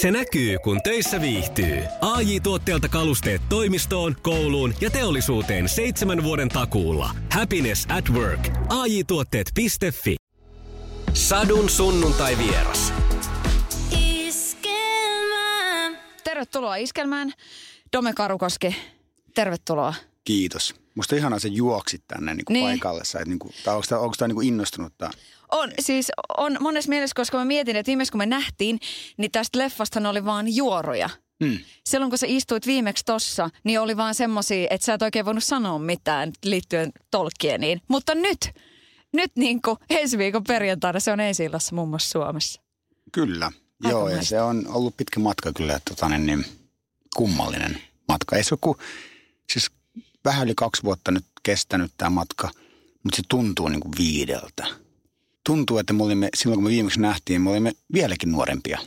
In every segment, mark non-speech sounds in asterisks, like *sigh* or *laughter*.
Se näkyy, kun töissä viihtyy. ai tuotteelta kalusteet toimistoon, kouluun ja teollisuuteen seitsemän vuoden takuulla. Happiness at work. ai tuotteetfi Sadun sunnuntai vieras. Tervetuloa Iskelmään. Dome Karukoski, tervetuloa. Kiitos. Musta ihanaa se juoksit tänne niin kuin niin. paikalle. Sä, että niin kuin, tai onko tämä, onko tämä niin kuin innostunut tämä? On, siis on monessa mielessä, koska mä mietin, että viimeksi kun me nähtiin, niin tästä leffasta oli vaan juoroja. Hmm. Silloin kun sä istuit viimeksi tossa, niin oli vaan semmosia, että sä et oikein voinut sanoa mitään liittyen Tolkieniin. Mutta nyt, nyt niin kuin ensi viikon perjantaina se on ensi muun muassa Suomessa. Kyllä, Aika joo ja se on ollut pitkä matka kyllä, että tota, niin, niin, kummallinen matka. Ei se ole kuin, siis vähän yli kaksi vuotta nyt kestänyt tämä matka, mutta se tuntuu niin kuin viideltä tuntuu, että me olimme, silloin kun me viimeksi nähtiin, me olimme vieläkin nuorempia.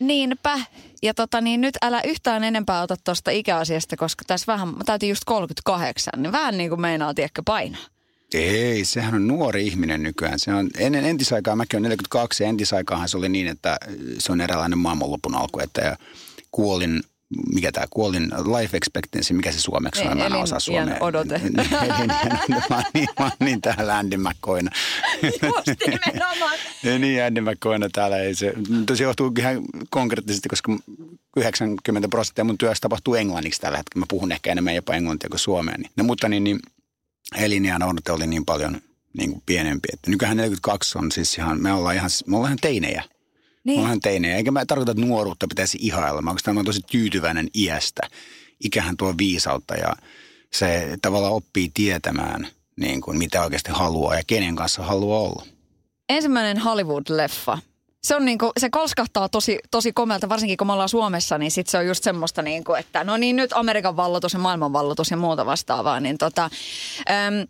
Niinpä. Ja tota niin, nyt älä yhtään enempää ota tuosta ikäasiasta, koska tässä vähän, mä täytin just 38, niin vähän niin kuin meinaa, tiedäkö, painaa. Ei, sehän on nuori ihminen nykyään. Se on, ennen entisaikaa, mäkin olen 42 ja entisaikaahan se oli niin, että se on eräänlainen maailmanlopun alku, että ja kuolin mikä tämä kuolin life expectancy, mikä se suomeksi on, mä en osaa suomea. odote. *laughs* mä, oon niin, mä oon niin täällä Andy McCoyna. Just nimenomaan. *laughs* niin, Andy McCoyna täällä ei se, mutta se johtuu ihan konkreettisesti, koska 90 prosenttia mun työstä tapahtuu englanniksi tällä hetkellä. Mä puhun ehkä enemmän jopa englantia kuin suomea. Niin. No, mutta niin, niin eliniän odote oli niin paljon niin kuin pienempi. Että nykyään 42 on siis ihan, me ollaan ihan, me ollaan ihan teinejä. Niin. Mä olen teine. Eikä mä tarkoita, että nuoruutta pitäisi ihailla. Mä olen tosi tyytyväinen iästä. Ikähän tuo viisautta ja se tavallaan oppii tietämään, niin kuin, mitä oikeasti haluaa ja kenen kanssa haluaa olla. Ensimmäinen Hollywood-leffa. Se, on niinku, se kolskahtaa tosi, tosi komelta, varsinkin kun me ollaan Suomessa, niin sit se on just semmoista, niinku, että no niin nyt Amerikan vallotus ja maailman vallotus ja muuta vastaavaa. Niin tota, äm,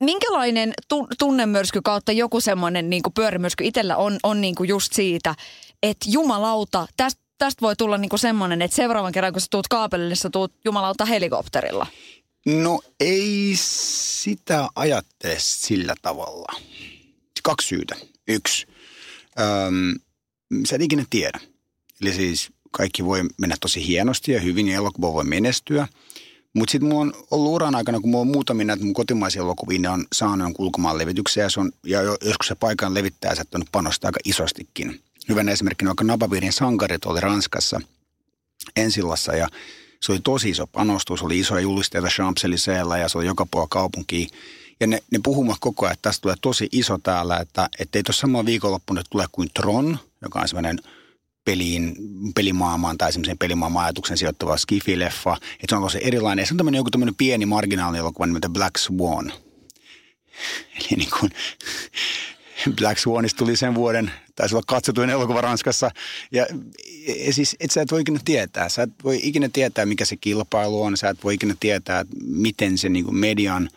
minkälainen tu- tunnemyrsky kautta joku semmoinen niin pyörimyrsky itsellä on, on niin kuin just siitä, että jumalauta, tästä tästä voi tulla niinku semmoinen, että seuraavan kerran kun sä tuut kaapelille, sä tuut jumalauta helikopterilla. No ei sitä ajattele sillä tavalla. Kaksi syytä. Yksi. Öm, sä et ikinä tiedä. Eli siis kaikki voi mennä tosi hienosti ja hyvin ja elokuva voi menestyä – mutta sitten mulla on ollut uran aikana, kun mulla on muutamia näitä mun kotimaisia elokuvia, ne on saanut ulkomaan levityksiä ja, se on, ja joskus se paikan levittää on panostaa aika isostikin. Hyvänä esimerkkinä vaikka Napapiirin sankarit oli Ranskassa ensillassa ja se oli tosi iso panostus, oli isoja julisteita champs ja se oli joka puolella kaupunkia. Ja ne, ne puhuvat koko ajan, että tästä tulee tosi iso täällä, että ei tuossa samaan viikonloppuna tule kuin Tron, joka on sellainen – peliin, pelimaailmaan tai semmoisen pelimaailman ajatuksen sijoittava skifileffa. Että se on tosi erilainen. se on tämmöinen joku tämmöinen pieni marginaali elokuva nimeltä Black Swan. *laughs* Eli niin kuin *laughs* Black Swanista tuli sen vuoden, taisi olla katsotuin elokuva Ranskassa. Ja, ja siis, et sä et voi ikinä tietää. Sä et voi ikinä tietää, mikä se kilpailu on. Sä et voi ikinä tietää, miten se niin kuin median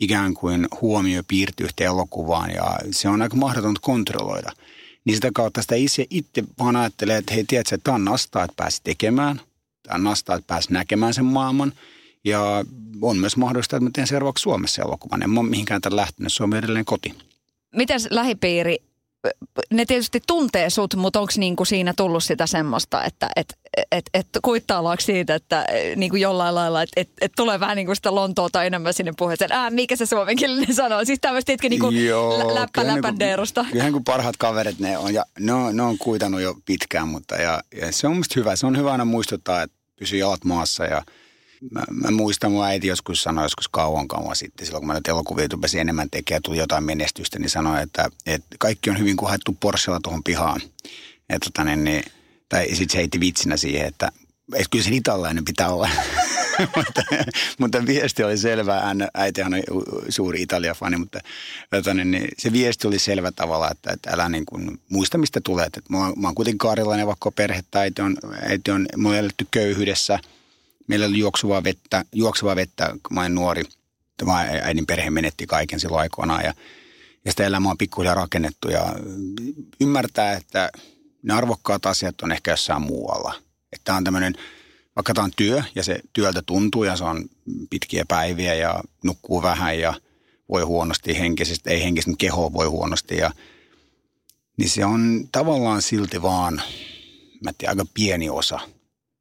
ikään kuin huomio piirtyy yhteen elokuvaan. Ja se on aika mahdotonta kontrolloida – niin sitä kautta sitä itse, itse vaan ajattelee, että hei, tiedätkö, että tämä on nastaa, että pääsi tekemään. Tämä on nastaa, että pääsi näkemään sen maailman. Ja on myös mahdollista, että mä teen seuraavaksi Suomessa elokuvan. En ole mihinkään tämän lähtenyt, se on edelleen koti. Miten lähipiiri ne tietysti tuntee sut, mutta onko niinku siinä tullut sitä semmoista, että et, et, et kuittaallaanko siitä, että niinku jollain lailla, että et, et tulee vähän niinku sitä Lontoota enemmän sinne puheeseen. Ää, mikä se suomenkielinen sanoo? Siis tämmöistä itke niinku Joo, läppä läpän deerusta. Kyllähän kun parhaat kaverit ne on, ja ne on, ne on kuitannut jo pitkään, mutta ja, ja se on musta hyvä. Se on hyvä aina muistuttaa, että pysyy jalat maassa ja – Mä, mä muistan, mun äiti joskus sanoi joskus kauan kauan sitten, silloin kun mä nyt elokuvia enemmän tekemään, tuli jotain menestystä, niin sanoi, että, että kaikki on hyvin kuin haettu Porschella tuohon pihaan. Et, tota, niin, niin, tai sitten se heitti vitsinä siihen, että, että kyllä se italainen pitää olla. *laughs* mutta, mutta viesti oli selvä. Äitihän on suuri Italia-fani, mutta tota, niin, niin, se viesti oli selvä tavalla, että, että älä niin kuin, muista mistä tulet. Että mä, mä oon kuitenkin kaarilainen, vaikka perhettä, äiti on, äiti on, mulla on eletty köyhyydessä – meillä oli juoksuvaa vettä, juoksuvaa vettä, kun mä olin nuori. Tämä äidin perhe menetti kaiken silloin aikoinaan ja, ja sitä elämää on pikkuhiljaa rakennettu ja ymmärtää, että ne arvokkaat asiat on ehkä jossain muualla. Että tämä on tämmöinen, vaikka tämä on työ ja se työltä tuntuu ja se on pitkiä päiviä ja nukkuu vähän ja voi huonosti henkisesti, ei henkisesti, mutta keho voi huonosti ja niin se on tavallaan silti vaan mä tiedän, aika pieni osa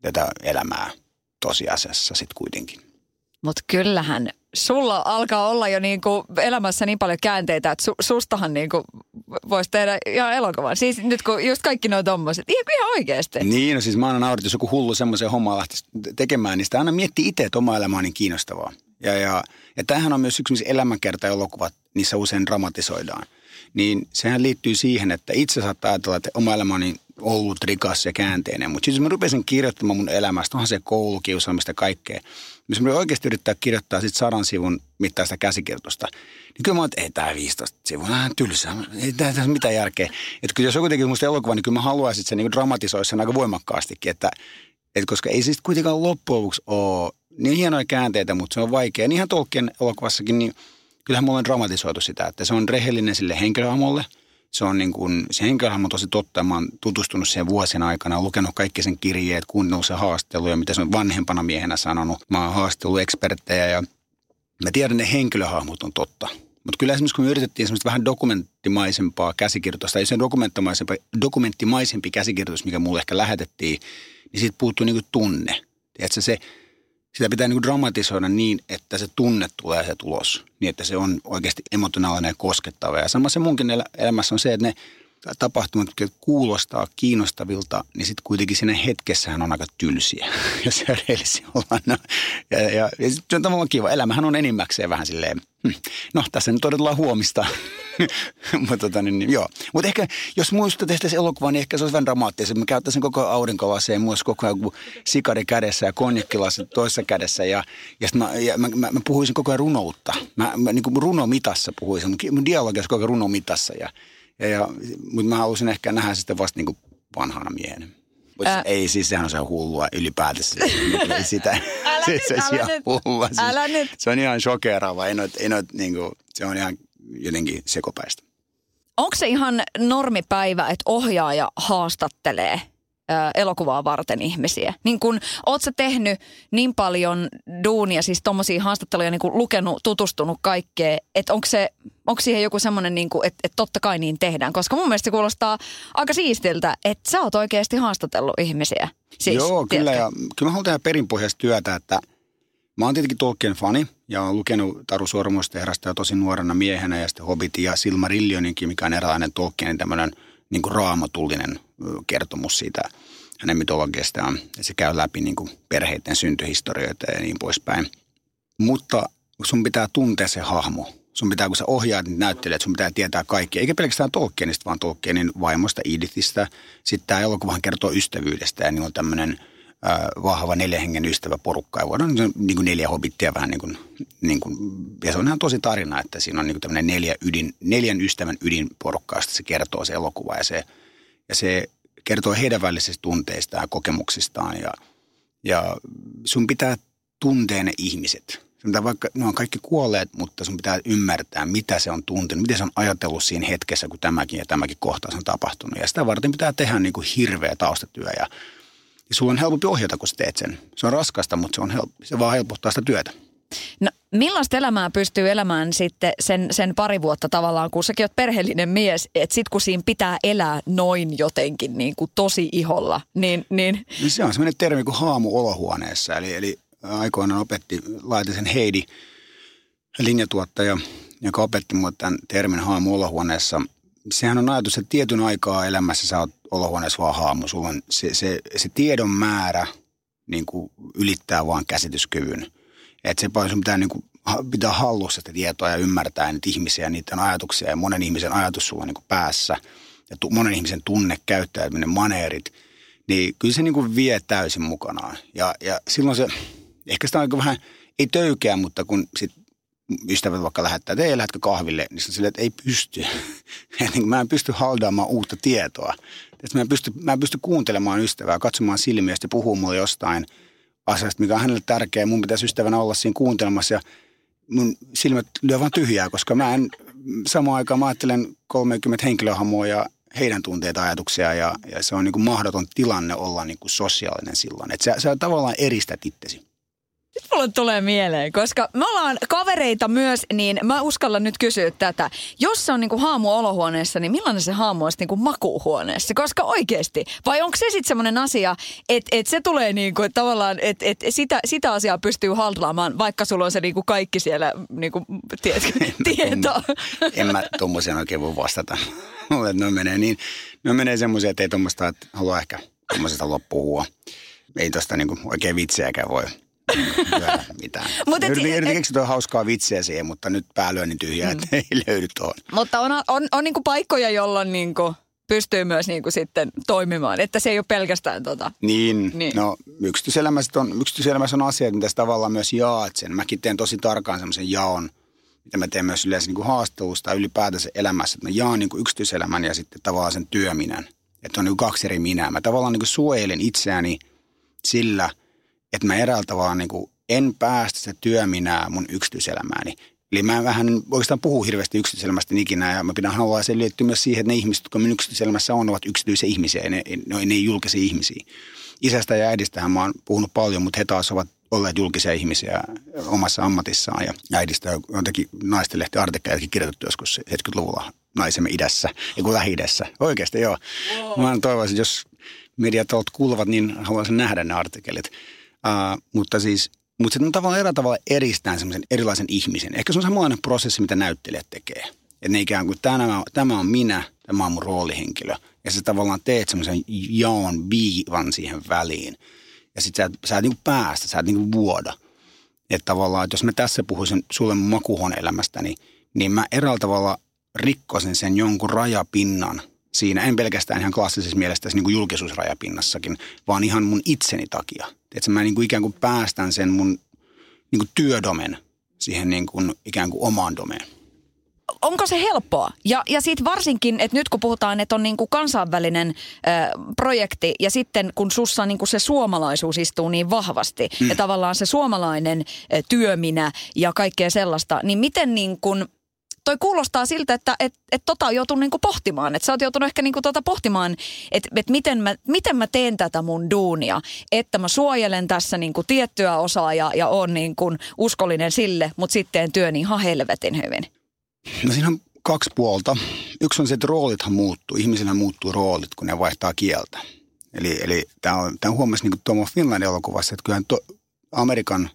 tätä elämää tosiasiassa sitten kuitenkin. Mutta kyllähän sulla alkaa olla jo niinku elämässä niin paljon käänteitä, että su, sustahan niinku voisi tehdä ihan elokuvan. Siis nyt kun just kaikki nuo tommoset, ihan, ihan oikeasti. Niin, no siis mä aina naurit, jos joku hullu semmoisen hommaa lähtisi tekemään, niin sitä aina miettii itse, että oma elämä on niin kiinnostavaa. Ja, ja, ja tämähän on myös yksi, missä elämänkerta-elokuvat, niissä usein dramatisoidaan. Niin sehän liittyy siihen, että itse saattaa ajatella, että oma elämä on niin ollut rikas ja käänteinen. Mutta siis mä rupesin kirjoittamaan mun elämästä, onhan se koulukiusaamista kaikkea. Jos mä oikeasti yrittää kirjoittaa sit sadan sivun mittaista käsikirjoitusta, niin kyllä mä oon, että ei tämä 15 sivua, vähän tylsää, ei tässä mitään järkeä. Että kyllä jos joku tekee musta elokuva, niin kyllä mä haluaisin, että se niin dramatisoisi sen aika voimakkaastikin, että, että koska ei siis kuitenkaan loppujen lopuksi ole niin hienoja käänteitä, mutta se on vaikea. Niin ihan Tolkien elokuvassakin, niin kyllähän mulla on dramatisoitu sitä, että se on rehellinen sille henkilöhahmolle – se on niin kuin, se henkilöhahmo on tosi totta. Mä oon tutustunut siihen vuosien aikana, lukenut kaikki sen kirjeet, kuunnellut se haasteluja, mitä se on vanhempana miehenä sanonut. Mä oon haastellut eksperttejä ja mä tiedän, ne henkilöhahmot on totta. Mutta kyllä esimerkiksi kun me yritettiin semmoista vähän dokumenttimaisempaa käsikirjoitusta, ei se dokumenttimaisempi, dokumenttimaisempi käsikirjoitus, mikä mulle ehkä lähetettiin, niin siitä puuttuu niinku tunne. Tiedätkö, se, sitä pitää niin dramatisoida niin, että se tunne tulee se tulos. Niin, että se on oikeasti emotionaalinen ja koskettava. Ja sama se munkin elämässä on se, että ne tapahtumat, jotka kuulostaa kiinnostavilta, niin sitten kuitenkin siinä hetkessähän on aika tylsiä, *laughs* jos rehellisiä ollaan. No, ja, ja, ja, se on tavallaan kiva. Elämähän on enimmäkseen vähän silleen, hm, no tässä nyt odotellaan huomista. *laughs* Mutta tota, niin, niin, joo. Mut ehkä jos muista tehtäisiin elokuvaa, niin ehkä se olisi vähän dramaattisempi. Mä käyttäisin koko ajan aurinkolaseen, muissa koko ajan sikari kädessä ja konjakkilasi toisessa kädessä. Ja, ja, mä, ja mä, mä, mä, puhuisin koko ajan runoutta. Mä, mä niin kuin runomitassa puhuisin, mun dialogissa koko ajan runomitassa. Ja, ja, mutta mä haluaisin ehkä nähdä sitten vasta niin vanhana miehenä. Ää... ei, siis sehän on se hullua ylipäätänsä. *laughs* sitä, älä se, nyt, se, älä nyt, hullua. Siis, älä nyt. Se on ihan shokeraava. Ei noit, ei noit, niin kuin, se on ihan jotenkin sekopäistä. Onko se ihan normipäivä, että ohjaaja haastattelee elokuvaa varten ihmisiä. Niin kun, oot sä tehnyt niin paljon duunia, siis tommosia haastatteluja, niin kun lukenut, tutustunut kaikkeen, että onko se, onko siihen joku semmoinen, niin että, että totta kai niin tehdään? Koska mun mielestä se kuulostaa aika siistiltä, että sä oot oikeasti haastatellut ihmisiä. Siis, Joo, kyllä. Ja, kyllä mä haluan tehdä perinpohjaista työtä, että mä oon tietenkin Tolkien fani ja oon lukenut Taru Sormustehrasta jo tosi nuorena miehenä ja sitten Hobbitin ja Silmarillioninkin, mikä on eräänlainen Tolkienin tämmöinen niin raamatullinen kertomus siitä hänen mitologiastaan. Se käy läpi niin kuin perheiden syntyhistorioita ja niin poispäin. Mutta sun pitää tuntea se hahmo. Sun pitää, kun sä ohjaat niin näyttelijät, sun pitää tietää kaikki. Eikä pelkästään Tolkienista, vaan Tolkienin vaimosta Edithistä. Sitten tämä elokuvahan kertoo ystävyydestä ja niin on tämmöinen vahva neljä hengen ystävä porukka. Ja voidaan niin kuin neljä hobittia vähän niin kuin, niin kuin, ja se on ihan tosi tarina, että siinä on niin kuin tämmöinen neljä ydin, neljän ystävän ydinporukkaa, se kertoo se elokuva ja se, ja se kertoo heidän välisistä tunteistaan ja kokemuksistaan ja, ja sun pitää tuntea ne ihmiset. Sun pitää vaikka, ne on kaikki kuolleet, mutta sun pitää ymmärtää, mitä se on tuntenut, miten se on ajatellut siinä hetkessä, kun tämäkin ja tämäkin kohtaus on tapahtunut. Ja sitä varten pitää tehdä niin kuin hirveä taustatyö ja, ja sulla on helpompi ohjata, kun sä teet sen. Se on raskasta, mutta se, on help, se vaan helpottaa sitä työtä. No, millaista elämää pystyy elämään sitten sen, sen pari vuotta tavallaan, kun säkin oot perheellinen mies, että sit kun siinä pitää elää noin jotenkin niin kuin tosi iholla, niin... niin... No se on semmoinen termi kuin haamu olohuoneessa, eli, eli aikoinaan opetti Laitisen Heidi, linjatuottaja, joka opetti mulle tämän termin haamu olohuoneessa. Sehän on ajatus, että tietyn aikaa elämässä sä oot olohuoneessa vaan haamu. Sulla on se, se, se tiedon määrä niin kuin ylittää vaan käsityskyvyn – että se sun pitää niin kuin, pitää hallussa sitä tietoa ja ymmärtää niitä ihmisiä ja niiden ajatuksia ja monen ihmisen ajatus sulla niin päässä ja tu, monen ihmisen tunne, käyttäytyminen, maneerit, niin kyllä se niin kuin vie täysin mukanaan. Ja, ja silloin se, ehkä sitä on vähän, ei töykeä, mutta kun sit ystävät vaikka lähettää, että ei lähdetkö kahville, niin se silleen, että ei pysty. *laughs* niin mä en pysty haldaamaan uutta tietoa. Että mä, en pysty, mä en pysty kuuntelemaan ystävää, katsomaan silmiä ja puhumaan jostain – asiasta, mikä on hänelle tärkeä. Mun pitäisi ystävänä olla siinä kuuntelemassa ja mun silmät lyö vaan tyhjää, koska mä en samaan aikaan mä ajattelen 30 henkilöhamoa ja heidän tunteita ajatuksia ja, ja se on niin kuin mahdoton tilanne olla niin kuin sosiaalinen silloin. Että sä, sä tavallaan eristät itsesi. Nyt mulle tulee mieleen, koska me ollaan kavereita myös, niin mä uskallan nyt kysyä tätä. Jos se on niinku haamu olohuoneessa, niin millainen se haamu olisi niinku makuuhuoneessa? Koska oikeasti, vai onko se sitten semmoinen asia, että et se tulee niinku, että tavallaan, että et sitä, sitä asiaa pystyy haltlaamaan, vaikka sulla on se niinku kaikki siellä, niinku, tiedätkö, *laughs* tieto. En mä tuommoisen oikein voi vastata. *laughs* Mulle ne menee niin, ne menee semmoisia, että ei tuommoista, että haluaa ehkä tuommoisesta halua puhua. Ei tosta niinku oikein vitsiäkään voi mitään. *laughs* Mut et, yritin, yritin keksiä hauskaa vitsiä siihen, mutta nyt pää lyö niin tyhjää, mm. ei löydy tuohon. Mutta on, on, on niinku paikkoja, jolloin niinku pystyy myös niinku sitten toimimaan, että se ei ole pelkästään tota. Niin, niin. no yksityiselämässä on, yksityiselämässä on asiat, mitä tavallaan myös jaat sen. Mäkin teen tosi tarkkaan semmoisen jaon, mitä mä teen myös yleensä niin haastattelusta ylipäätänsä elämässä, että mä jaan niin kuin yksityiselämän ja sitten tavallaan sen työminen. Että on niin kaksi eri minää. Mä tavallaan niin suojelen itseäni sillä – että mä eräältä tavallaan niin kuin en päästä sitä työminää mun yksityiselämääni. Eli mä vähän oikeastaan puhu hirveästi yksityiselämästä ikinä ja mä pidän haluaa se liittyä myös siihen, että ne ihmiset, jotka minun yksityiselämässä on, ovat yksityisiä ihmisiä ja ne, ne, ne ei julkisia ihmisiä. Isästä ja äidistähän mä oon puhunut paljon, mutta he taas ovat olleet julkisia ihmisiä omassa ammatissaan ja äidistä on jotenkin naistenlehti artikkeleitakin kirjoitettu joskus 70-luvulla naisemme idässä, ja kuin lähi-idässä. Oikeasti joo. Wow. Mä toivoisin, jos mediat kuuluvat, niin haluaisin nähdä ne artikkelit. Uh, mutta siis, mutta sitten tavallaan eri tavalla eristään semmoisen erilaisen ihmisen. Ehkä se on samanlainen prosessi, mitä näyttelijät tekee. Että ne ikään kuin tämä, tämä on minä, tämä on mun roolihenkilö. Ja sä tavallaan teet semmoisen jaon viivan siihen väliin. Ja sit sä et, sä et niin päästä, sä et niin vuoda. Että tavallaan, että jos mä tässä puhuisin sulle makuhon elämästäni, niin mä eräällä tavalla rikkosin sen jonkun rajapinnan siinä, en pelkästään ihan klassisessa mielessä niin kuin julkisuusrajapinnassakin, vaan ihan mun itseni takia. Että mä niin kuin ikään kuin päästän sen mun niin kuin työdomen siihen niin kuin ikään kuin omaan domeen. Onko se helppoa? Ja, ja sitten varsinkin, että nyt kun puhutaan, että on niin kuin kansainvälinen ö, projekti ja sitten kun sussa niin kuin se suomalaisuus istuu niin vahvasti mm. ja tavallaan se suomalainen ö, työminä ja kaikkea sellaista, niin miten niin kuin – toi kuulostaa siltä, että et, et tota on joutunut niinku pohtimaan. Että sä oot joutunut ehkä niinku tota pohtimaan, että et miten, mä, miten mä teen tätä mun duunia. Että mä suojelen tässä niinku tiettyä osaa ja, ja oon niinku uskollinen sille, mutta sitten teen työn ihan helvetin hyvin. No siinä on kaksi puolta. Yksi on se, että roolithan muuttuu. Ihmisillä muuttuu roolit, kun ne vaihtaa kieltä. Eli, eli tämä on, tämä huomasi niin kuin Tom of Finland elokuvassa, että kyllähän to, Amerikan,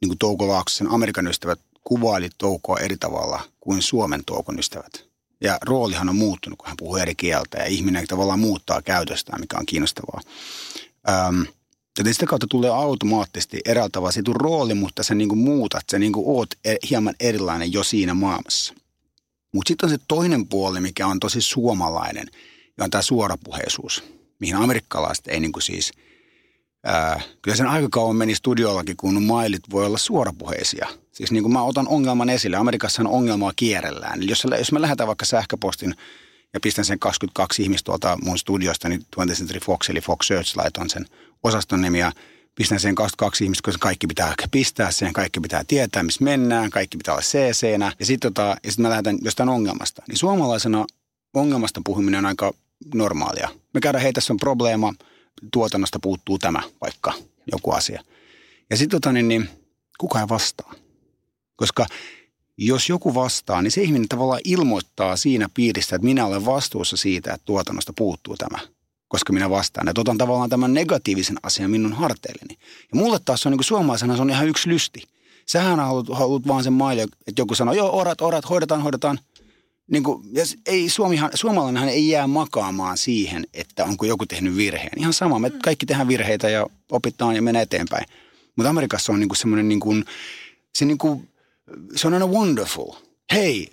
niin kuin Touko Laaksosen Amerikan ystävät kuvaili Toukoa eri tavalla kuin Suomen Toukon ystävät. Ja roolihan on muuttunut, kun hän puhuu eri kieltä ja ihminen tavallaan muuttaa käytöstään, mikä on kiinnostavaa. Öm, joten sitä kautta tulee automaattisesti eräällä tavalla se rooli, mutta sä niin kuin muutat, sä niin kuin oot e, hieman erilainen jo siinä maailmassa. Mutta sitten on se toinen puoli, mikä on tosi suomalainen, ja on tämä suorapuheisuus, mihin amerikkalaiset ei niin kuin siis – Ää, kyllä sen aika kauan meni studiollakin, kun mailit voi olla suorapuheisia. Siis niin kuin mä otan ongelman esille, Amerikassa on ongelmaa kierrellään. Eli jos, jos mä lähetän vaikka sähköpostin ja pistän sen 22 ihmistä tuolta mun studiosta, niin 20th Century Fox eli Fox Search laitan sen osaston nimi ja pistän sen 22 ihmistä, koska kaikki pitää pistää sen, kaikki pitää tietää, missä mennään, kaikki pitää olla CC-nä. Ja sitten tota, sit mä lähetän jostain ongelmasta. Niin suomalaisena ongelmasta puhuminen on aika normaalia. Me käydään, hei tässä on probleema – tuotannosta puuttuu tämä vaikka joku asia. Ja sitten tota, niin, niin, kuka ei vastaa. Koska jos joku vastaa, niin se ihminen tavallaan ilmoittaa siinä piirissä, että minä olen vastuussa siitä, että tuotannosta puuttuu tämä. Koska minä vastaan. Että otan tavallaan tämän negatiivisen asian minun harteilleni. Ja mulle taas on niin kuin suomalaisena se on ihan yksi lysti. Sähän haluat, haluat vaan sen maille, että joku sanoo, joo, orat, orat, hoidetaan, hoidetaan – niin kuin, ei Suomihan, suomalainenhan ei jää makaamaan siihen, että onko joku tehnyt virheen. Ihan sama, me mm. kaikki tehdään virheitä ja opitaan ja menee eteenpäin. Mutta Amerikassa on niin kuin semmoinen, niin kuin, se, niin kuin, aina wonderful. Hei,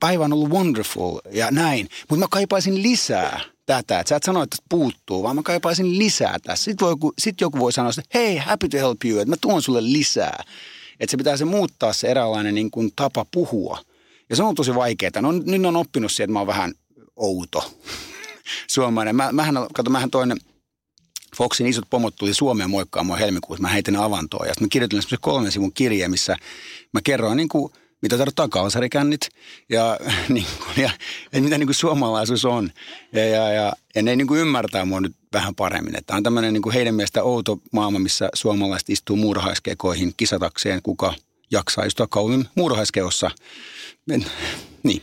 päivä on ollut wonderful ja näin. Mutta mä kaipaisin lisää tätä. Että sä et sano, että puuttuu, vaan mä kaipaisin lisää tässä. Sitten, voi, sit joku voi sanoa, että hei, happy to help you, että mä tuon sulle lisää. Että se pitää se muuttaa se eräänlainen niin kuin tapa puhua – ja se on tosi vaikeaa. No nyt on oppinut siihen, että mä oon vähän outo *laughs* suomalainen. Mä, mähän, kato, mähän toinen Foxin isot pomot tuli Suomeen moikkaamaan helmikuussa. Mä heitin avantoon ja sitten mä kirjoitin semmoisen kolmen sivun kirjeen, missä mä kerroin niin kuin mitä tarkoittaa kalsarikännit ja, *laughs* niin kuin, ja, ja mitä niin kuin suomalaisuus on. Ja, ja, ja, ja ne niin kuin ymmärtää mua nyt vähän paremmin. Tämä on tämmöinen niin kuin heidän mielestä outo maailma, missä suomalaiset istuu muurahaiskekoihin kisatakseen, kuka jaksaa istua kauemmin muurahaiskeossa. Niin.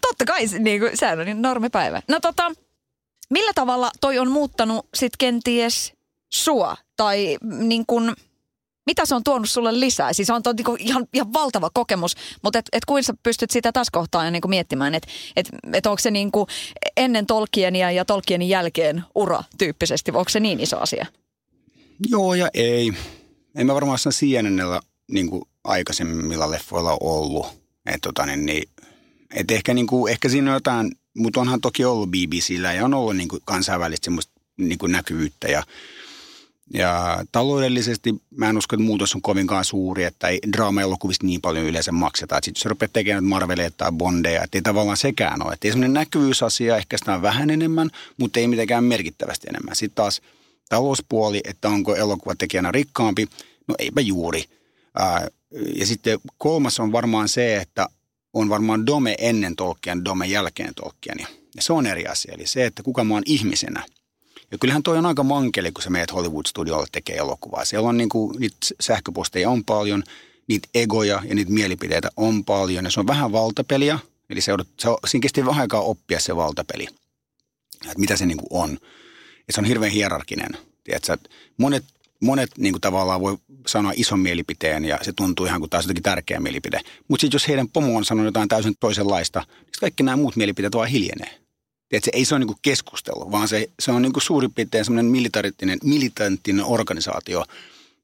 Totta kai, niin kuin, sehän on niin normipäivä. No tota, millä tavalla toi on muuttanut sit kenties sua? Tai niin kuin, mitä se on tuonut sulle lisää? Siis on niinku ihan, ihan valtava kokemus, mutta et, et kuinka sä pystyt sitä tässä kohtaa jo niinku miettimään, että et, et onko se niinku ennen Tolkienia ja Tolkienin jälkeen ura tyyppisesti, onko se niin iso asia? Joo ja ei. En mä varmaan sen CNNllä niin kuin aikaisemmilla leffoilla ollut. Et, tota, niin, niin, et ehkä, niin kuin, ehkä siinä on jotain, mutta onhan toki ollut BBCllä ja on ollut niin kuin kansainvälistä semmoista niin kuin näkyvyyttä ja ja taloudellisesti mä en usko, että muutos on kovinkaan suuri, että ei draama-elokuvista niin paljon yleensä makseta. Sitten jos sä rupeat tekemään Marvelia tai Bondeja, että ei tavallaan sekään ole. Että ei semmoinen näkyvyysasia, ehkä sitä on vähän enemmän, mutta ei mitenkään merkittävästi enemmän. Sitten taas talouspuoli, että onko elokuva tekijänä rikkaampi, no eipä juuri. Ja sitten kolmas on varmaan se, että on varmaan Dome ennen Tolkien, Dome jälkeen Tolkienia. Ja se on eri asia. Eli se, että kuka mä oon ihmisenä – ja kyllähän toi on aika mankeli, kun sä meet Hollywood-studiolle tekee elokuvaa. Siellä on niin kuin, niitä sähköposteja on paljon, niitä egoja ja niitä mielipiteitä on paljon. Ja se on vähän valtapeliä, eli se, odot, se siinä kesti vähän aikaa oppia se valtapeli, että mitä se niin kuin on. Ja se on hirveän hierarkinen. Tiedätkö, monet, monet niin kuin tavallaan voi sanoa ison mielipiteen ja se tuntuu ihan kuin taas jotenkin tärkeä mielipide. Mutta sitten jos heidän pomo on sanonut jotain täysin toisenlaista, niin kaikki nämä muut mielipiteet vaan hiljenee. Tiedätkö, ei se ole niin keskustelu, vaan se, se on niin suurin piirtein semmoinen militanttinen, militanttinen organisaatio,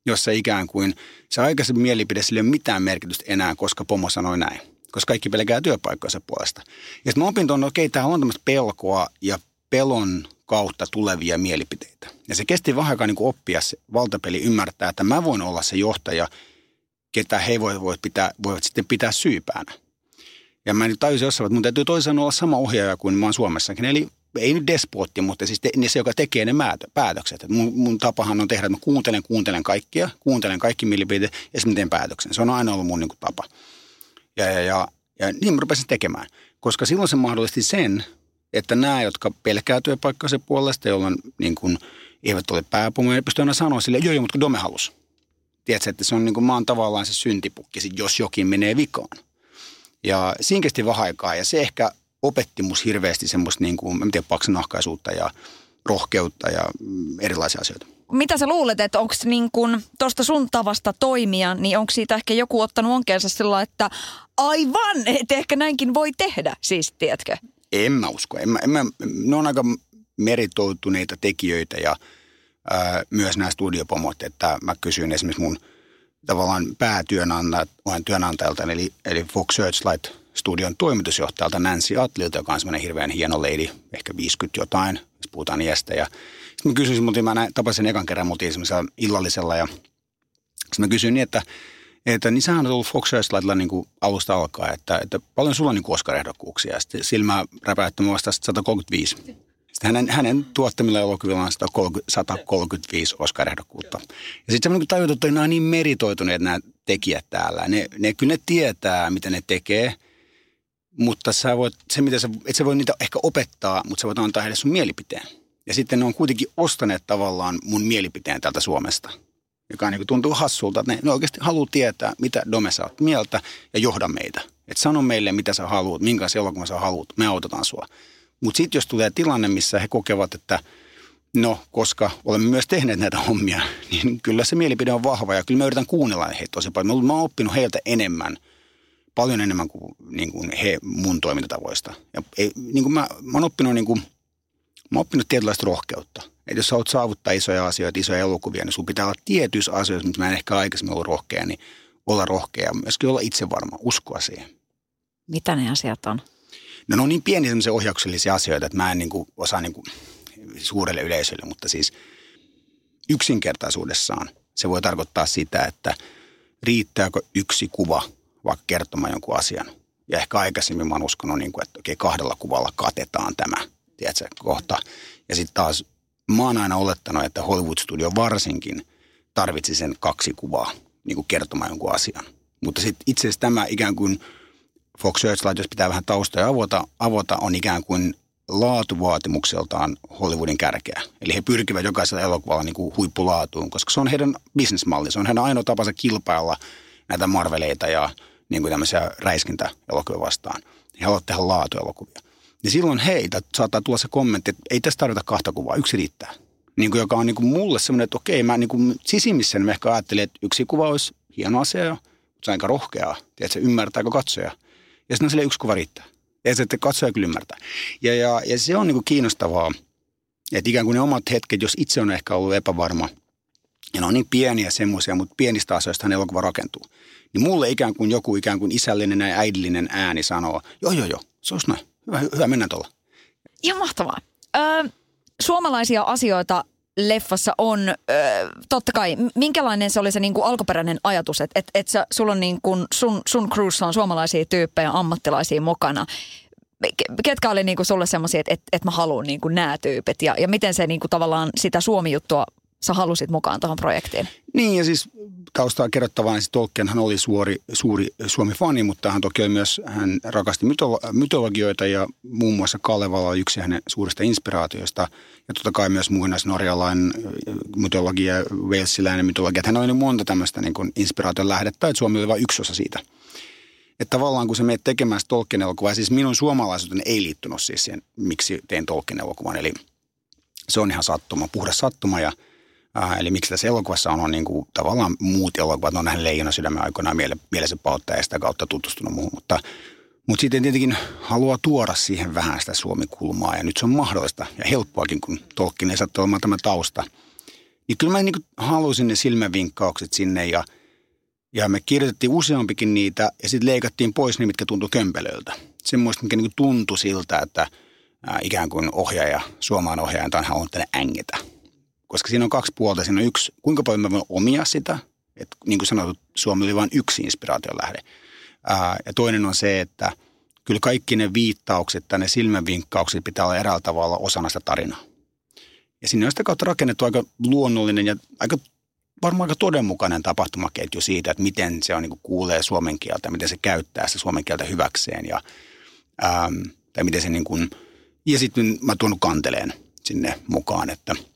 jossa ikään kuin se aikaisemmin mielipide sillä ei ole mitään merkitystä enää, koska pomo sanoi näin. Koska kaikki pelkää työpaikkojensa puolesta. Ja sitten mä opin tuonne, okei, täällä on tämmöistä pelkoa ja pelon kautta tulevia mielipiteitä. Ja se kesti vähän aikaa niin oppia se valtapeli ymmärtää, että mä voin olla se johtaja, ketä he voivat, pitää, voivat sitten pitää syypäänä. Ja mä nyt tajusin jossain, että mun täytyy toisaalta olla sama ohjaaja kuin mä oon Suomessakin. Eli ei nyt despootti, mutta siis te, se, joka tekee ne päätökset. Et mun, mun tapahan on tehdä, että mä kuuntelen, kuuntelen kaikkia, kuuntelen kaikki mielipiteet ja sitten teen päätöksen. Se on aina ollut mun niin kuin, tapa. Ja, ja, ja, ja niin mä rupesin tekemään. Koska silloin se mahdollisti sen, että nämä, jotka pelkää työpaikkansa puolesta, jolloin niin kuin, eivät ole pääpomoja, pystyy aina sanoa sille, joo, joo, mutta Dome halus. Tiedätkö, että se on niin kuin, oon tavallaan se syntipukki, jos jokin menee vikaan. Ja siinä kesti vähän aikaa ja se ehkä opetti mus hirveästi semmoista niin kuin, en tiedä, paksanahkaisuutta ja rohkeutta ja mm, erilaisia asioita. Mitä sä luulet, että onko niin tuosta sun tavasta toimia, niin onko siitä ehkä joku ottanut onkeensa sillä, että aivan, että ehkä näinkin voi tehdä, siis tiedätkö? En mä usko. En mä, en mä, ne on aika meritoituneita tekijöitä ja ää, myös nämä studiopomot, että mä kysyin esimerkiksi mun – tavallaan päätyönantajan työnantajalta, eli, eli Fox Searchlight studion toimitusjohtajalta Nancy Atlilta, joka on semmoinen hirveän hieno lady, ehkä 50 jotain, jos puhutaan iästä. Ja sitten mä kysyin, mutta mä näin, tapasin ekan kerran mutin illallisella ja sitten mä kysyin niin, että, että niin sähän on ollut Fox Searchlightilla niin alusta alkaa, että, että paljon sulla on niin Oscar-ehdokkuuksia. Sitten silmää räpäyttämään vasta 135. Sitten hänen, hänen tuottamilla elokuvilla on 135 Oscar-ehdokkuutta. Ja sitten semmoinen tajut, että nämä on niin meritoituneet nämä tekijät täällä. Ne, ne kyllä ne tietää, mitä ne tekee, mutta sä voit, se, mitä sä, et sä voi niitä ehkä opettaa, mutta sä voit antaa heille sun mielipiteen. Ja sitten ne on kuitenkin ostaneet tavallaan mun mielipiteen täältä Suomesta. Joka niin tuntuu hassulta, että ne, ne oikeasti haluaa tietää, mitä Dome sä oot mieltä ja johda meitä. Että sano meille, mitä sä haluat, minkälaisen elokuvan sä haluat, me autetaan sua. Mutta sitten jos tulee tilanne, missä he kokevat, että no, koska olemme myös tehneet näitä hommia, *laughs* niin kyllä se mielipide on vahva ja kyllä mä yritän kuunnella heitä tosi paljon. Mä oon oppinut heiltä enemmän, paljon enemmän kuin, niin kuin he mun toimintatavoista. Ja ei, niin kuin mä, mä oon oppinut niin kuin, mä oon oppinut tietynlaista rohkeutta. Että jos sä haluat saavuttaa isoja asioita, isoja elokuvia, niin sun pitää olla tietyissä asioissa, mitä mä en ehkä aikaisemmin ollut rohkea, niin olla rohkea ja myöskin olla itsevarma, uskoa siihen. Mitä ne asiat on? No ne on niin pieni semmoisia ohjauksellisia asioita, että mä en niin kuin osaa niin kuin suurelle yleisölle, mutta siis yksinkertaisuudessaan se voi tarkoittaa sitä, että riittääkö yksi kuva vaikka kertomaan jonkun asian. Ja ehkä aikaisemmin mä oon uskonut, niin kuin, että okei, kahdella kuvalla katetaan tämä, tiedätkö, kohta. Ja sitten taas mä oon aina olettanut, että Hollywood Studio varsinkin tarvitsi sen kaksi kuvaa niin kuin kertomaan jonkun asian. Mutta sitten itse asiassa tämä ikään kuin Fox Searchlight, jos pitää vähän taustoja avota, avota on ikään kuin laatuvaatimukseltaan Hollywoodin kärkeä. Eli he pyrkivät jokaisella elokuvalla niin kuin huippulaatuun, koska se on heidän bisnesmalli. Se on heidän ainoa tapansa kilpailla näitä Marveleita ja niin kuin tämmöisiä räiskintäelokuvia vastaan. He haluavat tehdä laatuelokuvia. Ja silloin heitä saattaa tulla se kommentti, että ei tässä tarvita kahta kuvaa, yksi riittää. Niin kuin, joka on niin kuin mulle semmoinen, että okei, mä niin kuin sisimmissä mä ehkä ajattelin, että yksi kuva olisi hieno asia, mutta se on aika rohkeaa. Tiedätkö, ymmärtääkö katsoja. Ja sitten sille yksi kuva riittää. Ja se, että katsoja kyllä ymmärtää. Ja, ja, ja se on niin kuin kiinnostavaa, että ikään kuin ne omat hetket, jos itse on ehkä ollut epävarma, ja ne on niin pieniä semmoisia, mutta pienistä asioista elokuva rakentuu. Niin mulle ikään kuin joku ikään kuin isällinen ja äidillinen ääni sanoo, joo joo joo, se olisi näin. Hyvä, hyvä mennä tuolla. Ihan mahtavaa. Ö, suomalaisia asioita leffassa on, ö, totta kai, minkälainen se oli se niin kuin alkuperäinen ajatus, että et, et sulla on niin kuin, sun, sun cruise on suomalaisia tyyppejä, ammattilaisia mukana. Ketkä oli niin kuin sulle semmoisia, että et, et mä haluan niin kuin nämä tyypit ja, ja miten se niin kuin tavallaan sitä Suomi-juttua sä halusit mukaan tuohon projektiin? Niin ja siis taustaa niin Tolkien hän oli suuri, suuri Suomi-fani, mutta hän toki myös, hän rakasti mytolo- mytologioita ja muun muassa Kalevala oli yksi hänen suurista inspiraatioista. Ja totta kai myös muinaisnorjalainen mytologia, walesiläinen mytologia. Hän oli monta tämmöistä niin kuin inspiraation lähdettä, että Suomi oli vain yksi osa siitä. Että tavallaan kun se menet tekemään Tolkien elokuvaa, siis minun suomalaisuuteni ei liittynyt siis siihen, miksi tein Tolkien elokuvan. Eli se on ihan sattuma, puhdas sattuma ja – Eli miksi tässä elokuvassa on, on niin kuin, tavallaan muut elokuvat, on nähnyt Leijona sydämen aikoinaan miele, mielensä pautta ja sitä kautta tutustunut muuhun, mutta mutta sitten tietenkin haluaa tuoda siihen vähän sitä Suomi-kulmaa ja nyt se on mahdollista ja helppoakin, kun Tolkien ei sattu olemaan tämä tausta. Niin kyllä mä niin halusin ne silmävinkkaukset sinne ja, ja me kirjoitettiin useampikin niitä ja sitten leikattiin pois ne, mitkä tuntui kömpelöltä. Semmoista, mikä niin tuntui siltä, että ää, ikään kuin ohjaaja, suomaan ohjaaja on halunnut tänne ängetä koska siinä on kaksi puolta. Siinä on yksi, kuinka paljon mä voin omia sitä, että niin kuin sanottu, Suomi oli vain yksi inspiraation lähde. Ää, ja toinen on se, että kyllä kaikki ne viittaukset tai ne silmänvinkkaukset pitää olla eräällä tavalla osana sitä tarinaa. Ja sinne on sitä kautta rakennettu aika luonnollinen ja aika varmaan aika todenmukainen tapahtumaketju siitä, että miten se on, niin kuulee suomen kieltä, miten se käyttää se suomen kieltä hyväkseen ja, ää, tai miten se niin kuin, ja sitten mä tuon kanteleen sinne mukaan, että –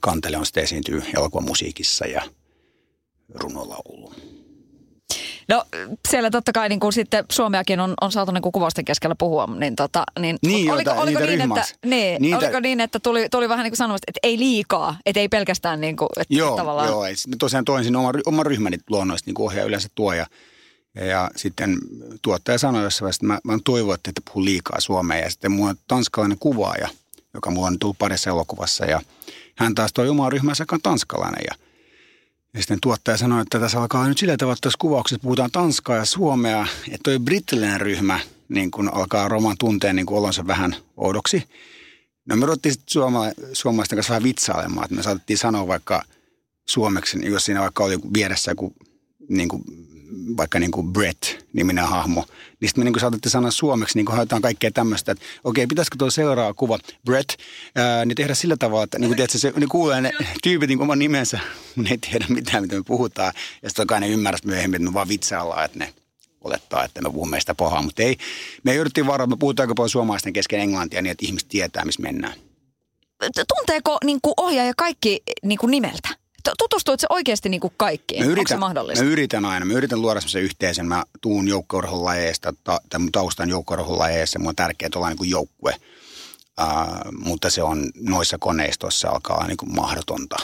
Kantele on sitten esiintyy elokuvamusiikissa ja runolaulu. No siellä totta kai niin kuin sitten Suomeakin on, on saatu niin kuin kuvausten keskellä puhua, niin, tota, niin, niin oliko, jota, oliko, niin, että, niin, niitä... oliko niin, että tuli, tuli vähän niin kuin sanomasta, että ei liikaa, että ei pelkästään niin kuin, että joo, tavallaan... Joo, tosiaan toin sinne oman, oman ryhmäni luonnollisesti, niin kuin ohjaaja yleensä tuo ja, ja, ja sitten tuottaja sanoi jossain vaiheessa, että mä, mä toivon, että puhu liikaa suomea ja sitten mulla on tanskalainen kuvaaja, joka mulla on tullut parissa elokuvassa ja hän taas toi omaa ryhmänsä, tanskalainen ja ja sitten tuottaja sanoi, että tässä alkaa nyt sillä tavalla, että tässä kuvauksessa puhutaan tanskaa ja suomea, että toi brittiläinen ryhmä niin kun alkaa roman tunteen niin olonsa vähän oudoksi. No me ruvettiin sitten suoma, suomalaisten kanssa vähän vitsailemaan, että me saatettiin sanoa vaikka suomeksi, jos siinä vaikka oli vieressä joku niin kuin vaikka niin kuin Brett-niminen hahmo, niin sitten me niin saatettiin sanoa suomeksi, niin kuin haetaan kaikkea tämmöistä, että okei, pitäisikö tuo seuraava kuva, Brett, ää, niin tehdä sillä tavalla, että niin kuin tiedätkö, se, niin kuulee ne tyypit niin oman nimensä, ne ei tiedä mitään, mitä me puhutaan. Ja sitten kai ne ymmärrät myöhemmin, että me vaan vitsaillaan, että ne olettaa, että me puhumme sitä pahaa. Mutta ei, me yritettiin varoa, me puhutaan aika paljon suomalaisten kesken englantia niin, että ihmiset tietää, missä mennään. Tunteeko niin kuin ohjaaja kaikki niin kuin nimeltä? Tutustuit se oikeasti niin kuin kaikkiin? Mä yritän, Onko se mahdollista? Mä yritän aina. Mä yritän luoda semmoisen yhteisen. Mä tuun joukkueurheilulajeista, ta, tai mun taustan joukkueurheilulajeissa. Mun on tärkeää olla niin kuin joukkue. Uh, mutta se on noissa koneistoissa alkaa niin kuin mahdotonta.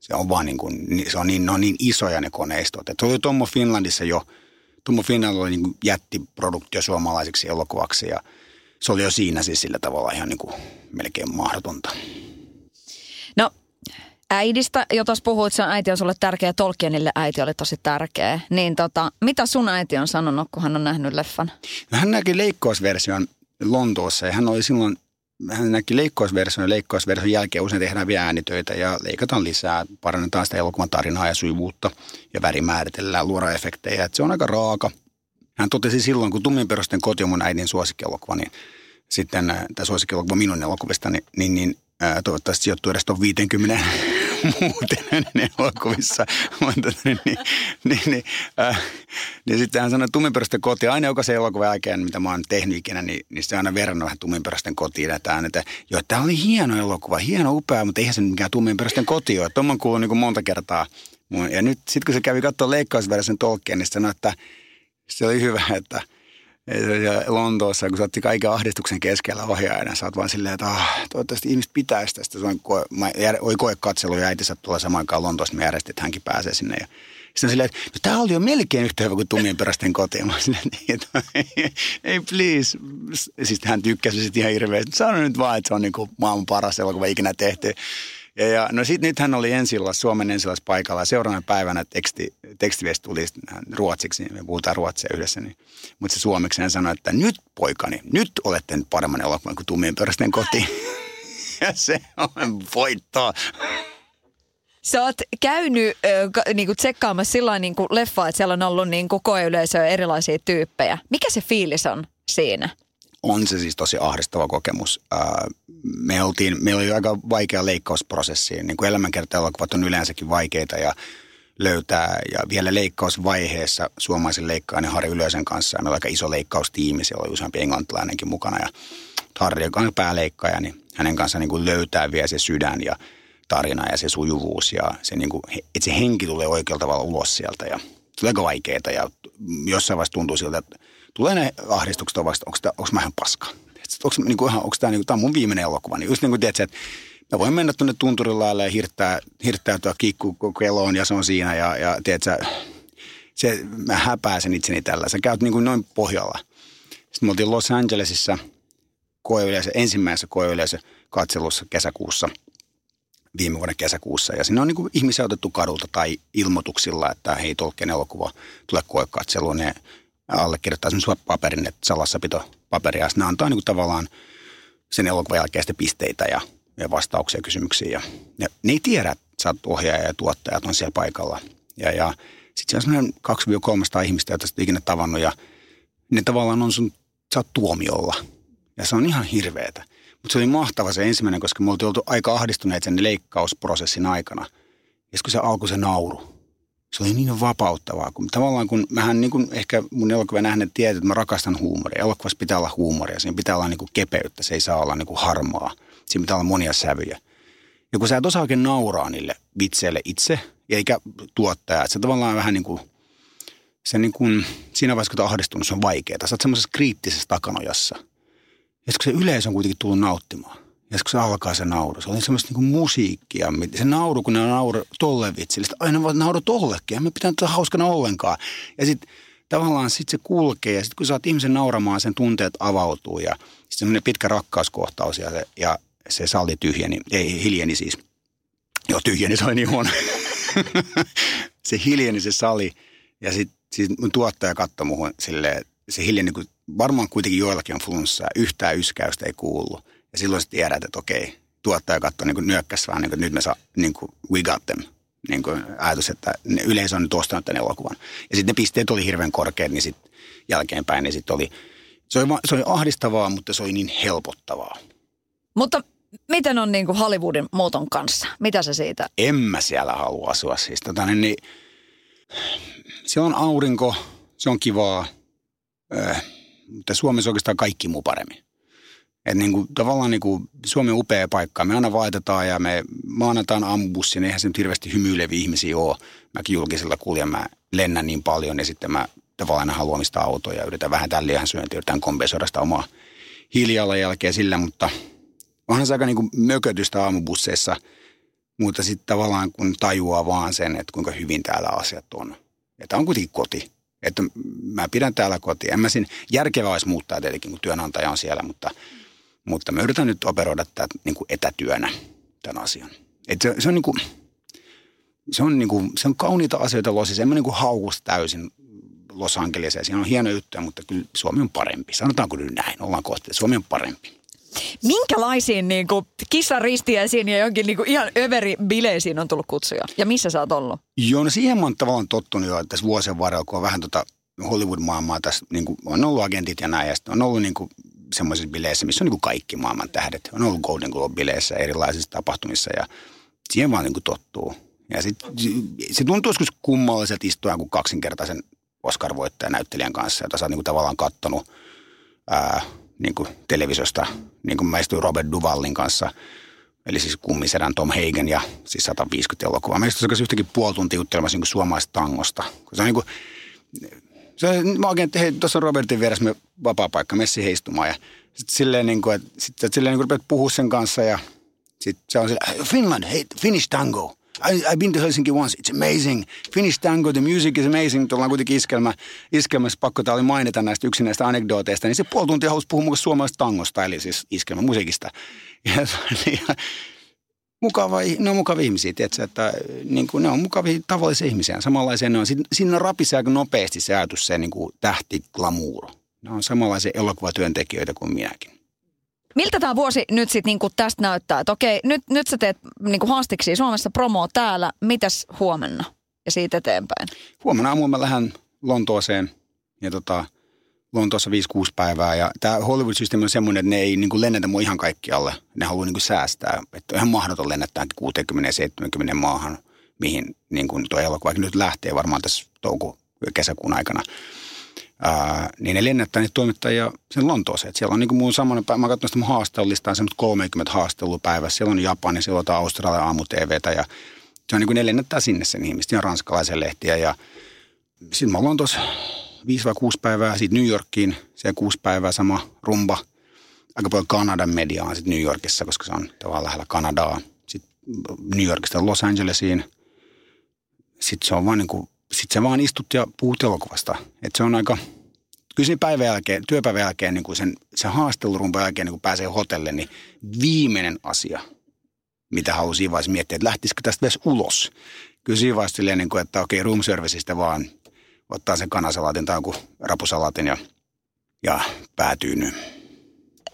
Se on vaan niin kuin, se on niin, ne on niin isoja ne koneistot. Et oli Tommo Finlandissa jo, Tommo Finland oli niin kuin jättiproduktio suomalaiseksi elokuvaksi ja se oli jo siinä siis sillä tavalla ihan niin kuin melkein mahdotonta. Äidistä, jo tuossa puhuit, että äiti on sulle tärkeä, Tolkienille äiti oli tosi tärkeä. Niin tota, mitä sun äiti on sanonut, kun hän on nähnyt leffan? No hän näki leikkausversion Lontoossa ja hän oli silloin, hän näki leikkausversion ja leikkausversion jälkeen usein tehdään vielä äänitöitä ja leikataan lisää, parannetaan sitä elokuvan tarinaa ja sujuvuutta ja värimääritellään, luodaan efektejä. Että se on aika raaka. Hän totesi silloin, kun Tummin perusten koti on mun äidin suosikkielokuva, niin sitten tämä suosikkielokuva minun elokuvista, niin, niin, niin ää, toivottavasti sijoittuu edes tuon 50 muuten *laughs* elokuvissa. Mutta niin, niin, niin, niin, äh, niin sitten hän sanoi tumminperäisten koti. Aina jokaisen elokuvan jälkeen, mitä mä oon tehnyt ikinä, niin, niin se aina verrannut vähän tumminperäisten kotiin. Että, että joo, tämä oli hieno elokuva, hieno, upea, mutta eihän se mikään tumminperäisten koti ole. Tuon kuullut niin kuin monta kertaa. Ja nyt sitten kun se kävi katsoa leikkausversion Tolkien, niin sanoi, että se oli hyvä, että – ja Lontoossa, kun sä otti kaiken ahdistuksen keskellä ohjaajana, sä oot vaan silleen, että ah, toivottavasti ihmiset pitäisi tästä. Se on koe, mä, oli koekatselu ja äiti tuolla samaan aikaan Lontoossa, me järjestin, että hänkin pääsee sinne. Ja sitten silleen, että no, tämä oli jo melkein yhtä hyvä kuin tummien perästen kotiin. Mä silleen, niin, että ei please. Siis hän tykkäsi sitten ihan hirveästi. Sano nyt vaan, että se on niin kuin maailman paras elokuva ikinä tehty. Ja, ja no sitten nyt hän oli ensillas, Suomen ensillas paikalla seuraavana päivänä teksti, tekstiviesti tuli ruotsiksi, niin me puhutaan ruotsia yhdessä. Niin. Mutta se suomeksi hän sanoi, että nyt poikani, nyt olette nyt paremman elokuvan kuin tummien pörsten koti. *laughs* ja se on voitto. Sä oot käynyt äh, niinku tsekkaamassa sillä niin leffaa, että siellä on ollut niinku koeyleisöä erilaisia tyyppejä. Mikä se fiilis on siinä? On se siis tosi ahdistava kokemus. Me oltiin, meillä oli aika vaikea leikkausprosessi, niin kuin elämänkerta-elokuvat on yleensäkin vaikeita ja löytää. Ja vielä leikkausvaiheessa suomalaisen leikkaajan Harri Ylösen kanssa, meillä oli aika iso leikkaustiimi, siellä oli useampi englantilainenkin mukana. Ja Harri, joka on pääleikkaaja, niin hänen kanssaan niin kuin löytää vielä se sydän ja tarina ja se sujuvuus ja se, niin kuin, että se henki tulee oikealla tavalla ulos sieltä. Ja se oli aika vaikeaa ja jossain vaiheessa tuntuu siltä, että tulee ne ahdistukset vasta, onko, tämä, onko mä ihan paska? Onko, niin kuin, onko tämä, niin kuin, tämä on mun viimeinen elokuva? Niin just niin kuin tiedät, että mä voin mennä tuonne tunturilaalle ja hirttää, hirttäytyä kiikkukeloon ja se on siinä ja, ja tiedät, se, mä häpääsen itseni tällä. Sä käyt niin kuin noin pohjalla. Sitten me oltiin Los Angelesissa koeyleisö, ensimmäisessä koeyleisö katselussa kesäkuussa, viime vuoden kesäkuussa. Ja sinne on niin kuin ihmisiä otettu kadulta tai ilmoituksilla, että hei Tolkien elokuva, tule koekatseluun. Ne allekirjoittaa semmoisen paperin, että salassapito paperia. Ja ne antaa niin tavallaan sen elokuvan jälkeistä pisteitä ja, ja vastauksia kysymyksiin. Ja, ja ne ei tiedä, että sä oot ohjaaja ja tuottajat on siellä paikalla. Ja, ja sitten se on semmoinen 200-300 ihmistä, joita sä ikinä tavannut ja ne tavallaan on sun, sä oot tuomiolla. Ja se on ihan hirveetä. Mutta se oli mahtava se ensimmäinen, koska me oltiin oltu aika ahdistuneet sen leikkausprosessin aikana. Ja kun se alkoi se nauru, se oli niin vapauttavaa. Kun, tavallaan kun mähän niin kuin ehkä mun elokuva nähneet tietää, että mä rakastan huumoria. Elokuvassa pitää olla huumoria, siinä pitää olla niin kuin kepeyttä, se ei saa olla niin kuin harmaa. Siinä pitää olla monia sävyjä. Ja kun sä et osaa oikein nauraa niille vitseille itse, eikä tuottaja, että se tavallaan vähän niin kuin, se niin kuin, siinä vaiheessa kun ahdistunut, se on vaikeaa. Sä oot semmoisessa kriittisessä takanojassa. Ja kun se yleisö on kuitenkin tullut nauttimaan. Ja kun se alkaa se nauru, se oli semmoista niinku musiikkia. Se nauru, kun ne nauru tolle vitsille, aina vaan nauru tollekin. Ja me pitää tätä hauskana ollenkaan. Ja sitten tavallaan sit se kulkee ja sitten kun saat ihmisen nauramaan, sen tunteet avautuu ja sitten semmoinen pitkä rakkauskohtaus ja se, ja se sali tyhjeni, ei hiljeni siis. Joo, tyhjeni, se oli niin huono. *laughs* se hiljeni se sali ja sitten siis mun tuottaja katsoi muhun silleen, se hiljeni, kun varmaan kuitenkin joillakin on flunssaa, yhtään yskäystä ei kuullut. Ja silloin sä tiedät, että okei, tuottaja katsoo niin nyökkäs vaan, niin kuin, nyt me saa, niin kuin, we got them. Niin kuin ajatus, että ne yleisö on nyt ostanut tämän elokuvan. Ja sitten ne pisteet oli hirveän korkeat, niin sitten jälkeenpäin niin sitten oli, se oli, se oli ahdistavaa, mutta se oli niin helpottavaa. Mutta miten on niin kuin Hollywoodin muuton kanssa? Mitä se siitä? En mä siellä halua asua siis. Tota, niin, niin, se on aurinko, se on kivaa, äh, mutta Suomessa oikeastaan kaikki muu paremmin. Että niin kuin, tavallaan niin kuin Suomi on upea paikka. Me aina vaihdetaan ja me maanataan aamubussin. Eihän se nyt hirveästi hymyileviä ihmisiä ole. Mäkin julkisella kuljen, mä lennän niin paljon ja sitten mä tavallaan haluan mistä autoja. Yritän vähentää lihansyöntiä, yritän kompensoida sitä omaa hiilijalanjälkeä sillä, mutta onhan se aika niin kuin mökötystä aamubusseissa. Mutta sitten tavallaan kun tajuaa vaan sen, että kuinka hyvin täällä asiat on. Että on kuitenkin koti. Että mä pidän täällä kotia. En mä siinä järkevää olisi muuttaa tietenkin, kun työnantaja on siellä, mutta – mutta mä yritän nyt operoida tätä niin kuin etätyönä tämän asian. Et se, se, on niin kuin, se, on niin kuin, se on kauniita asioita Losissa. En mä niin kuin haukus täysin Los Angelesissa. Siinä on hieno juttuja, mutta kyllä Suomi on parempi. Sanotaanko nyt näin, ollaan kohta. Suomi on parempi. Minkälaisiin niin kuin, kissaristiäisiin ja jonkin niin kuin, ihan överi bileisiin on tullut kutsuja? Ja missä sä oot ollut? Joo, no siihen mä oon tavallaan tottunut jo tässä vuosien varrella, kun on vähän tota Hollywood-maailmaa tässä, niin kuin, on ollut agentit ja näin, ja on ollut niin kuin, semmoisissa bileissä, missä on niin kuin kaikki maailman tähdet. On ollut Golden Globe-bileissä erilaisissa tapahtumissa ja siihen vaan niin kuin tottuu. Ja sit, se tuntuu joskus kummalliselta istua kuin kaksinkertaisen Oscar-voittajan näyttelijän kanssa, jota sä oot niin kuin tavallaan kattonut ää, niin kuin televisiosta, niin kuin mä istuin Robert Duvallin kanssa, eli siis kummisedän Tom Hagen ja siis 150 elokuvaa. Mä istuin yhtäkin puoli tuntia juttelemassa niin suomalaisesta tangosta. Se on niin kuin, se, mä oikein, että hei, tuossa on Robertin vieressä me vapaa paikka, messi heistumaan. Ja sitten silleen, niin kuin, että, sit, silleen niin kuin rupeat puhua sen kanssa ja sitten se on silleen, Finland, hey, Finnish tango. I, I've been to Helsinki once. It's amazing. Finnish tango, the music is amazing. Tuolla on kuitenkin iskelmä, iskelmässä pakko tää oli mainita näistä yksin näistä anekdooteista. Niin se puoli tuntia halusi puhua mukaan suomalaisesta tangosta, eli siis iskelmämusiikista. Ja, ja mukava, ne on mukavia ihmisiä, tiedätkö, että niin kuin, ne on mukavia tavallisia ihmisiä. Samanlaisia ne on. Siinä rapisee aika nopeasti se ajatus, se niin kuin tähtiglamuuro. Ne on samanlaisia elokuvatyöntekijöitä kuin minäkin. Miltä tämä vuosi nyt sitten niinku tästä näyttää? Että okei, nyt, nyt sä teet niinku haastiksi Suomessa promoa täällä. Mitäs huomenna ja siitä eteenpäin? Huomenna aamulla mä lähden Lontooseen ja tota, Lontoossa 5-6 päivää. Ja tämä Hollywood-systeemi on semmoinen, että ne ei niin kuin lennetä mua ihan kaikkialle. Ne haluaa niin kuin säästää. Että on ihan mahdoton lennättää 60-70 maahan, mihin niin kuin tuo elokuva nyt lähtee varmaan tässä touku kesäkuun aikana. Ää, niin ne lennättää niitä toimittajia sen Lontooseen. siellä on niin kuin mun samoin, mä katson sitä mun haastattelulistaa, semmoista 30 haastattelua päivässä. Siellä on Japani, siellä on Australia aamu TVtä ja se on niin kuin ne lennättää sinne sen ihmistä. ja ranskalaisen lehtiä ja sitten mä oon tuossa 5 vai 6 päivää, sitten New Yorkiin, se kuusi päivää sama rumba. Aika paljon Kanadan mediaa sitten New Yorkissa, koska se on tavallaan lähellä Kanadaa. Sitten New Yorkista Los Angelesiin. Sitten se on vaan niin kuin, sit se vaan istut ja puhut elokuvasta. Et se on aika, kyllä siinä päivän jälkeen, työpäivän jälkeen, niin kuin sen, sen haastelurumpan jälkeen, niin kun pääsee hotelle, niin viimeinen asia, mitä halusin vaiheessa miettiä, että lähtisikö tästä edes ulos. Kyllä siinä vaiheessa niin kuin, että okei, room serviceista vaan ottaa sen kanasalaatin tai joku rapusalaatin ja, ja päätyy nyt.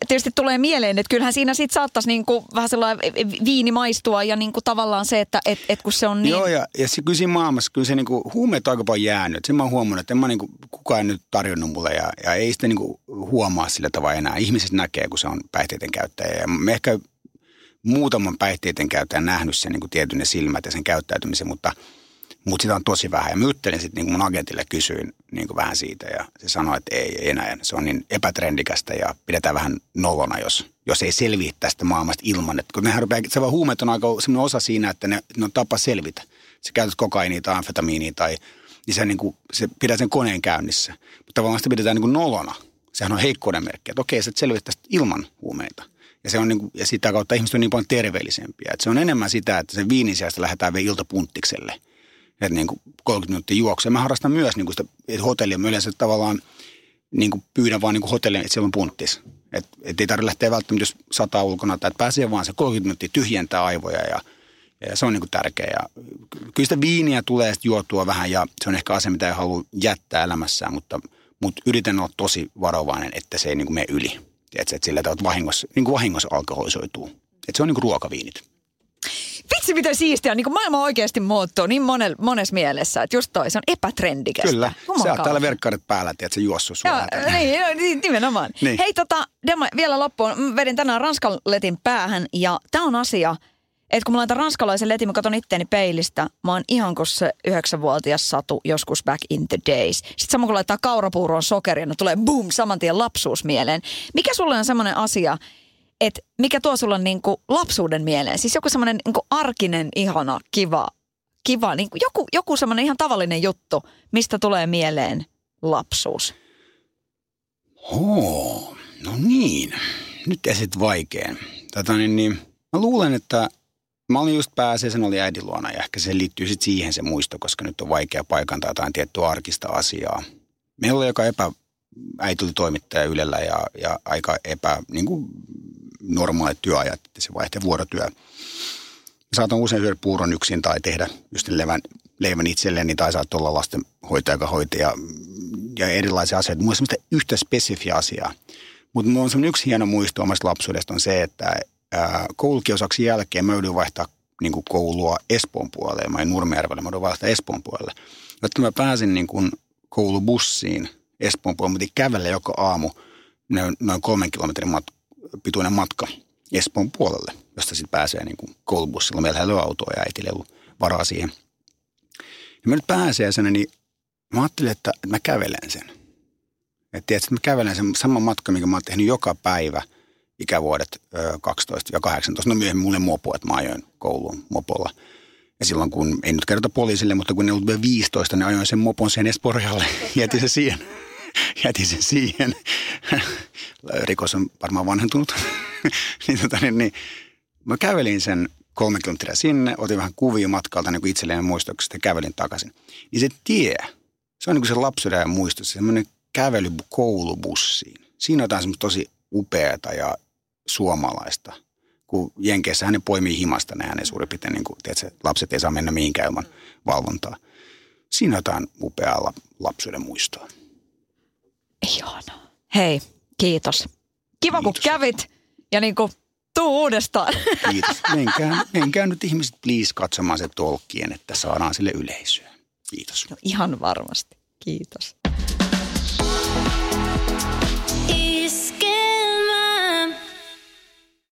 Tietysti tulee mieleen, että kyllähän siinä sitten saattaisi niinku vähän sellainen viini maistua ja niinku tavallaan se, että et, et kun se on niin... Joo, ja, ja se, kyllä siinä maailmassa, kyllä se niinku, huumeet on aika paljon jäänyt. Sen mä oon huomannut, että en mä niinku, kukaan nyt tarjonnut mulle ja, ja ei sitä niinku huomaa sillä tavalla enää. Ihmiset näkee, kun se on päihteiden käyttäjä. Ja me ehkä muutaman päihteiden käyttäjän nähnyt sen niinku tietyn ne silmät ja sen käyttäytymisen, mutta – mutta sitä on tosi vähän. Ja mä sitten niin mun agentille, kysyin niin vähän siitä ja se sanoi, että ei, ei enää. Se on niin epätrendikästä ja pidetään vähän nolona, jos, jos ei selviä tästä maailmasta ilman. Että kun nehän rupeaa, se vaan huumeet on aika semmoinen osa siinä, että ne, ne on tapa selvitä. Se käytät kokainia tai amfetamiinia tai niin se, niin kuin, se pidät sen koneen käynnissä. Mutta tavallaan sitä pidetään niin nolona. Sehän on heikkouden merkki, että okei, sä selviät tästä ilman huumeita. Ja, se on niin kuin, ja sitä kautta ihmiset on niin paljon terveellisempiä. Että se on enemmän sitä, että se viinin sijasta lähdetään vielä iltapunttikselle – että niin kuin 30 minuuttia juoksua. Mä harrastan myös niin kuin sitä, että hotellia mä yleensä tavallaan niin kuin pyydän vaan niin kuin hotellin, että siellä on punttis. Että et ei tarvitse lähteä välttämättä, jos sataa ulkona, tai että pääsee vaan se 30 minuuttia tyhjentää aivoja ja, ja se on niin kuin tärkeä. Ja kyllä sitä viiniä tulee sitten juotua vähän ja se on ehkä asia, mitä ei halua jättää elämässään, mutta, mutta yritän olla tosi varovainen, että se ei niin kuin mene yli. Tiedätkö, että sillä tavalla vahingossa, niin kuin vahingossa alkoholisoituu. Että se on niin kuin ruokaviinit. Vitsi miten siistiä, niin kuin maailma oikeasti muuttuu niin monel, monessa mielessä, että just toi, se on epätrendikästä. Kyllä, sä oot täällä verkkarit päällä, että se juossut sua. niin, no, niin, nimenomaan. niin. Hei tota, Dema, vielä loppuun, vedin tänään Ranskan letin päähän ja tämä on asia, että kun mä laitan ranskalaisen letin, mä katson itteeni peilistä, mä oon ihan kuin se yhdeksänvuotias Satu joskus back in the days. Sitten sama kun laittaa kaurapuuroon sokeria, no tulee boom, saman tien lapsuus mieleen. Mikä sulle on semmoinen asia, että mikä tuo sulla niin kuin lapsuuden mieleen? Siis joku semmoinen niin arkinen, ihana, kiva, kiva niin kuin joku, joku semmoinen ihan tavallinen juttu, mistä tulee mieleen lapsuus. Oo, no niin. Nyt esit vaikean. Tätä niin, niin, mä luulen, että mä olin just pääsiäisen oli äidin luona ja ehkä se liittyy sitten siihen se muisto, koska nyt on vaikea paikantaa jotain tiettyä arkista asiaa. Meillä oli joka epä, äiti oli toimittaja Ylellä ja, ja aika epä, niin kuin normaalit työajat, että se vaihtee vuorotyö. Saatan usein syödä puuron yksin tai tehdä just leivän, leivän itselleni tai saat olla lastenhoitaja, joka hoitaja ja erilaisia asioita. Mulla on yhtä spesifiä asiaa. Mutta mulla on semmoinen yksi hieno muisto omasta lapsuudesta on se, että koulukiosaksi jälkeen mä joudun vaihtaa niin kuin koulua Espoon puolelle. Mä olin Nurmijärvellä, mä joudun vaihtaa Espoon puolelle. Jotta mä pääsin niin kuin koulubussiin Espoon puolelle, mä kävellä joka aamu noin kolmen kilometrin mat- pituinen matka Espoon puolelle. josta sitten pääsee niin koulubussilla. Meillä ei ole autoa ja äitille ei ollut varaa siihen. Ja mä nyt pääsiäisenä, niin mä ajattelin, että mä kävelen sen. Että tiedätkö, että mä kävelen sen saman matkan, minkä mä oon tehnyt joka päivä ikävuodet 12 ja 18. No myöhemmin mulle mopo, että mä ajoin kouluun mopolla. Ja silloin kun, ei nyt kerrota poliisille, mutta kun ne ollut 15, niin ajoin sen mopon sen Esporjalle. *laughs* Jätin se siihen. *laughs* Jätin sen siihen. *laughs* Rikos on varmaan vanhentunut. niin, tota, niin, niin, mä kävelin sen kolme kilometriä sinne, otin vähän kuvia matkalta niin itselleen muistoksesta ja kävelin takaisin. Niin se tie, se on niin kuin se lapsuuden muisto, semmoinen kävely koulubussiin. Siinä on jotain tosi upeata ja suomalaista. Kun Jenkeissä ne poimii himasta ne suurin piirtein, niin kuin, tiedätkö, lapset ei saa mennä mihinkään ilman valvontaa. Siinä jotain upeaa lapsuuden muistoa. Ihana. Hei, kiitos. Kiva kiitos. kun kävit ja niin kuin tuu uudestaan. *laughs* Kiitos. Menkää, menkää nyt ihmiset please katsomaan se tolkkien, että saadaan sille yleisöä. Kiitos. No, ihan varmasti. Kiitos.